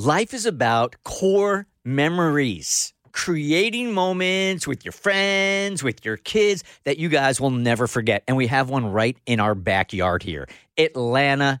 Life is about core memories, creating moments with your friends, with your kids that you guys will never forget. And we have one right in our backyard here Atlanta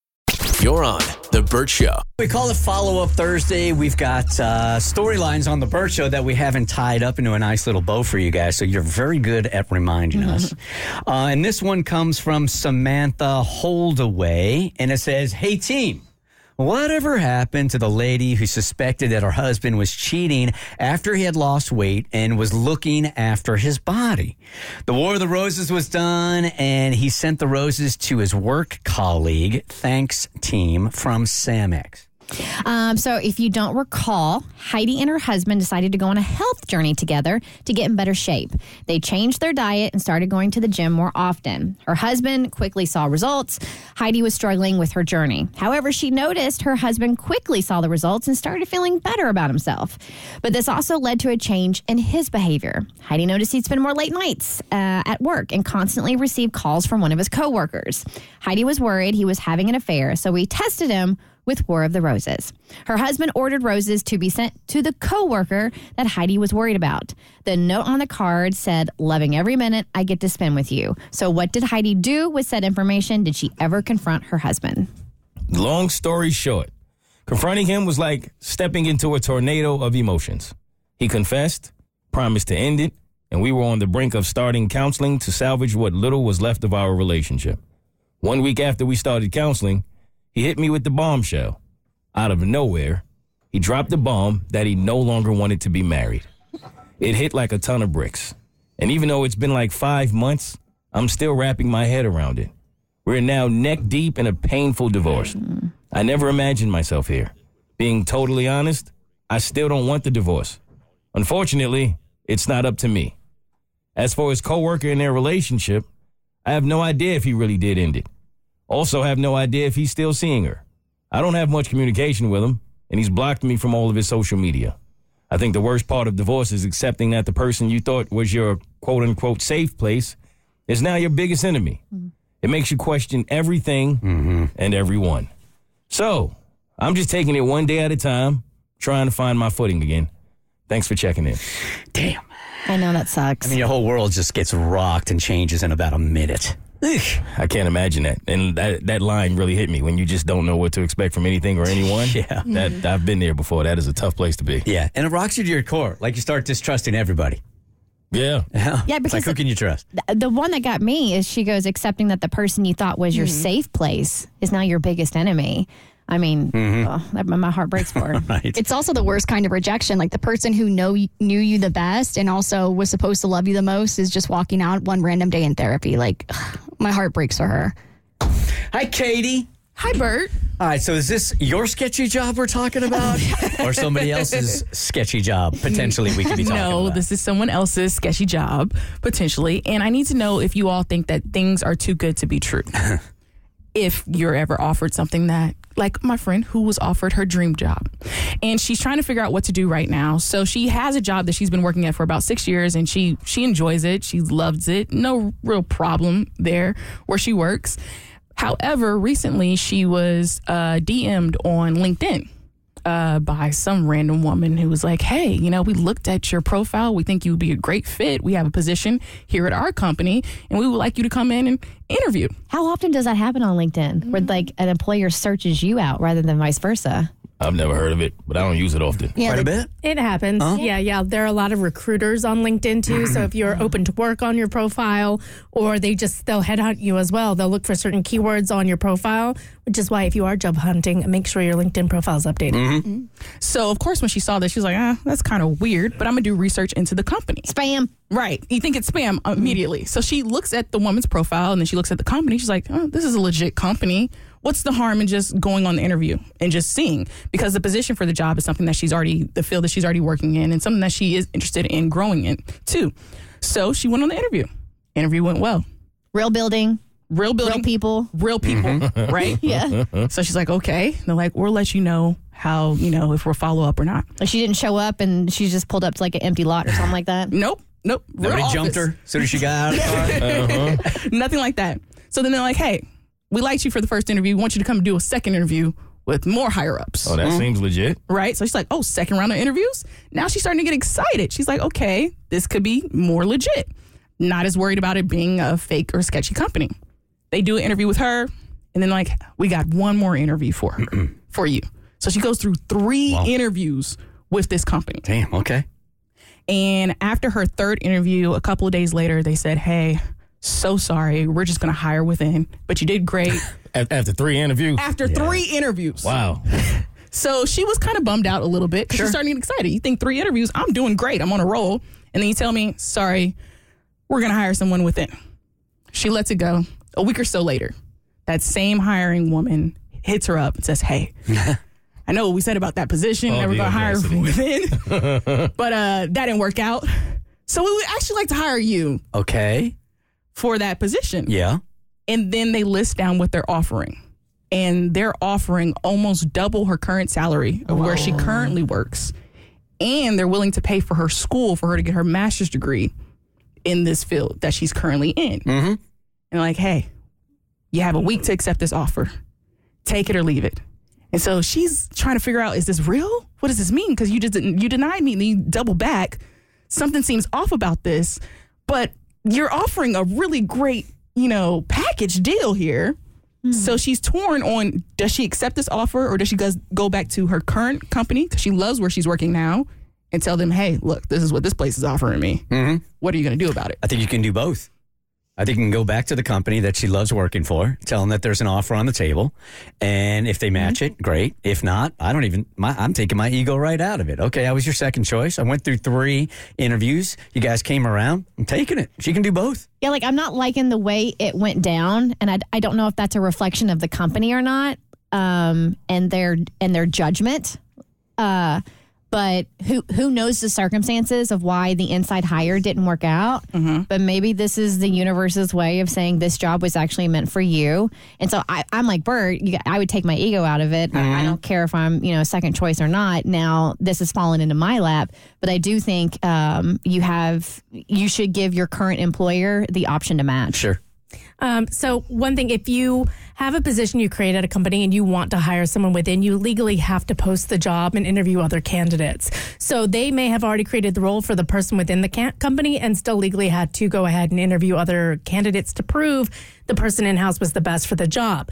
You're on The Bert Show. We call it Follow Up Thursday. We've got uh, storylines on The Bert Show that we haven't tied up into a nice little bow for you guys. So you're very good at reminding us. Uh, and this one comes from Samantha Holdaway. And it says, Hey, team. Whatever happened to the lady who suspected that her husband was cheating after he had lost weight and was looking after his body? The War of the Roses was done, and he sent the roses to his work colleague. Thanks, team, from Samex. Um, so, if you don't recall, Heidi and her husband decided to go on a health journey together to get in better shape. They changed their diet and started going to the gym more often. Her husband quickly saw results. Heidi was struggling with her journey. However, she noticed her husband quickly saw the results and started feeling better about himself. But this also led to a change in his behavior. Heidi noticed he'd spend more late nights uh, at work and constantly received calls from one of his coworkers. Heidi was worried he was having an affair, so we tested him with War of the Roses. Her husband ordered roses to be sent to the coworker that Heidi was worried about. The note on the card said, "Loving every minute I get to spend with you." So what did Heidi do with said information? Did she ever confront her husband? Long story short, confronting him was like stepping into a tornado of emotions. He confessed, promised to end it, and we were on the brink of starting counseling to salvage what little was left of our relationship. One week after we started counseling, he hit me with the bombshell. Out of nowhere, he dropped the bomb that he no longer wanted to be married. It hit like a ton of bricks. And even though it's been like five months, I'm still wrapping my head around it. We're now neck deep in a painful divorce. I never imagined myself here. Being totally honest, I still don't want the divorce. Unfortunately, it's not up to me. As for his coworker and their relationship, I have no idea if he really did end it. Also, have no idea if he's still seeing her. I don't have much communication with him, and he's blocked me from all of his social media. I think the worst part of divorce is accepting that the person you thought was your quote unquote safe place is now your biggest enemy. It makes you question everything mm-hmm. and everyone. So, I'm just taking it one day at a time, trying to find my footing again. Thanks for checking in. Damn. I know that sucks. I mean, your whole world just gets rocked and changes in about a minute. Ugh. I can't imagine that. And that, that line really hit me when you just don't know what to expect from anything or anyone. Yeah. Mm-hmm. That I've been there before. That is a tough place to be. Yeah, and it rocks you to your core. Like you start distrusting everybody. Yeah. Yeah, It's because like who can you trust? the, the one that got me is she goes accepting that the person you thought was your mm-hmm. safe place is now your biggest enemy. I mean, oh, that, my heart breaks for her. Right. It's also the worst kind of rejection. Like the person who know knew you the best and also was supposed to love you the most is just walking out one random day in therapy. Like my heart breaks for her. Hi, Katie. Hi, Bert. All right, so is this your sketchy job we're talking about, or somebody else's sketchy job potentially we could be talking No, about? this is someone else's sketchy job, potentially. And I need to know if you all think that things are too good to be true. if you're ever offered something that, like my friend who was offered her dream job, and she's trying to figure out what to do right now. So she has a job that she's been working at for about six years, and she she enjoys it. She loves it. No real problem there where she works. However, recently she was uh, DM'd on LinkedIn uh, by some random woman who was like, Hey, you know, we looked at your profile. We think you would be a great fit. We have a position here at our company, and we would like you to come in and interview. How often does that happen on LinkedIn where like an employer searches you out rather than vice versa? I've never heard of it, but I don't use it often. Yeah, Quite a bit. It happens. Yeah, yeah. There are a lot of recruiters on LinkedIn too. So if you're mm. open to work on your profile, or they just they'll headhunt you as well. They'll look for certain keywords on your profile, which is why if you are job hunting, make sure your LinkedIn profile is updated. Mm-hmm. Mm-hmm. So of course, when she saw this, she was like, "Ah, that's kind of weird." But I'm gonna do research into the company. Spam. Right. You think it's spam uh, immediately. So she looks at the woman's profile and then she looks at the company. She's like, oh, this is a legit company. What's the harm in just going on the interview and just seeing? Because the position for the job is something that she's already, the field that she's already working in and something that she is interested in growing in too. So she went on the interview. Interview went well. Real building. Real building. Real people. Real people, mm-hmm. right? Yeah. So she's like, okay. They're like, we'll let you know how, you know, if we'll follow up or not. Like she didn't show up and she just pulled up to like an empty lot or something like that. Nope. Nope. Real Nobody office. jumped her as soon as she got out of the car. Uh-huh. Nothing like that. So then they're like, hey, we liked you for the first interview. We want you to come do a second interview with more higher ups. Oh, that mm-hmm. seems legit. Right? So she's like, oh, second round of interviews? Now she's starting to get excited. She's like, okay, this could be more legit. Not as worried about it being a fake or sketchy company. They do an interview with her, and then like, we got one more interview for her, for you. So she goes through three interviews with this company. Damn. Okay. And after her third interview, a couple of days later, they said, Hey, so sorry. We're just going to hire within, but you did great After three interviews. after three interviews. Wow. So she was kind of bummed out a little bit because she's starting to get excited. You think three interviews, I'm doing great. I'm on a roll. And then you tell me, Sorry, we're going to hire someone within. She lets it go. A week or so later, that same hiring woman hits her up and says, Hey, I know what we said about that position. Oh, never the gonna hire from within. but uh, that didn't work out. So we would actually like to hire you Okay. For that position. Yeah. And then they list down what they're offering. And they're offering almost double her current salary of where she currently works. And they're willing to pay for her school for her to get her master's degree in this field that she's currently in. Mm-hmm. And like, hey, you have a week to accept this offer. Take it or leave it. And so she's trying to figure out, is this real? What does this mean? Because you just you denied me and you double back. Something seems off about this, but you're offering a really great, you know, package deal here. So she's torn on does she accept this offer or does she goes, go back to her current company because she loves where she's working now and tell them, hey, look, this is what this place is offering me. Mm-hmm. What are you going to do about it? I think you can do both. I think you can go back to the company that she loves working for, tell them that there's an offer on the table, and if they match it, great. If not, I don't even. My, I'm taking my ego right out of it. Okay, I was your second choice. I went through three interviews. You guys came around. I'm taking it. She can do both. Yeah, like I'm not liking the way it went down, and I, I don't know if that's a reflection of the company or not, um, and their and their judgment. Uh, but who who knows the circumstances of why the inside hire didn't work out? But maybe this is the universe's way of saying this job was actually meant for you. And so I, I'm like Bert. You, I would take my ego out of it. I, I don't care if I'm you know second choice or not. Now this has fallen into my lap, but I do think um, you have you should give your current employer the option to match. Sure. Um, so one thing, if you have a position you create at a company and you want to hire someone within, you legally have to post the job and interview other candidates. So they may have already created the role for the person within the can- company and still legally had to go ahead and interview other candidates to prove the person in house was the best for the job.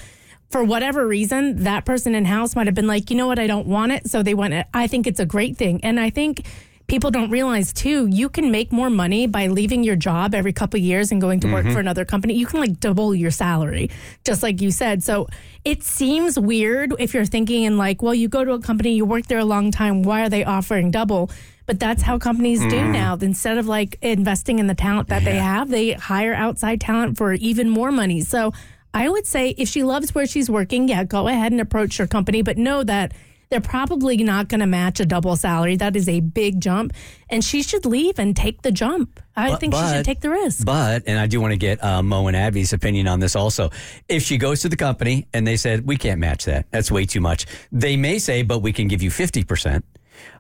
For whatever reason, that person in house might have been like, you know what, I don't want it. So they went, I think it's a great thing. And I think people don't realize too you can make more money by leaving your job every couple of years and going to work for mm-hmm. another company. You can like double your salary just like you said. So it seems weird if you're thinking in like well you go to a company you work there a long time why are they offering double? But that's how companies do mm-hmm. now. Instead of like investing in the talent that they have they hire outside talent for even more money. So i would say if she loves where she's working yeah go ahead and approach your company but know that they're probably not going to match a double salary. That is a big jump. And she should leave and take the jump. I But- think she should take the risk. But, and I do want to get uh, Mo and Abby's opinion on this also. If she goes to the company and they said, we can't match that, that's way too much, they may say, but we can give you 50%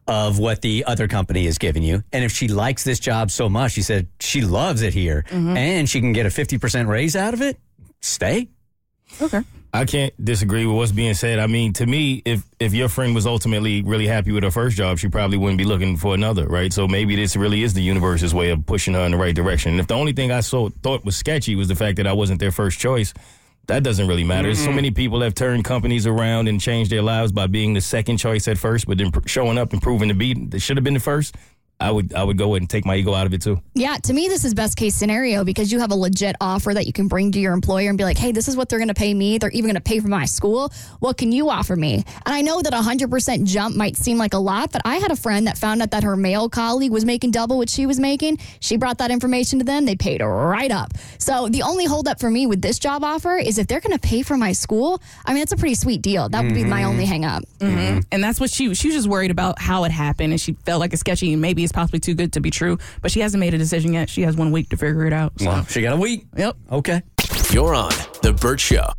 of what the other company is giving you. And if she likes this job so much, she said she loves it here and she can get a 50% raise out of it, stay. Okay. I can't disagree with what's being said. I mean, to me, if if your friend was ultimately really happy with her first job, she probably wouldn't be looking for another, right? So maybe this really is the universe's way of pushing her in the right direction. And if the only thing I saw thought was sketchy was the fact that I wasn't their first choice, that doesn't really matter. So mm-hmm. many people have turned companies around and changed their lives by being the second choice at first, but then pr- showing up and proving to be they should have been the first. I would I would go ahead and take my ego out of it too. Yeah, to me, this is best case scenario because you have a legit offer that you can bring to your employer and be like, hey, this is what they're going to pay me. They're even going to pay for my school. What can you offer me? And I know that a 100% jump might seem like a lot, but I had a friend that found out that her male colleague was making double what she was making. She brought that information to them. They paid right up. So the only holdup for me with this job offer is if they're going to pay for my school, I mean, that's a pretty sweet deal. That would be my mm-hmm. only hang up. Mm-hmm. and that's what she she was just worried about how it happened, and she felt like it's sketchy and maybe it's possibly too good to be true. But she hasn't made a decision yet. She has one week to figure it out. So. Well, she got a week. Yep. Okay. You're on The Bert Show.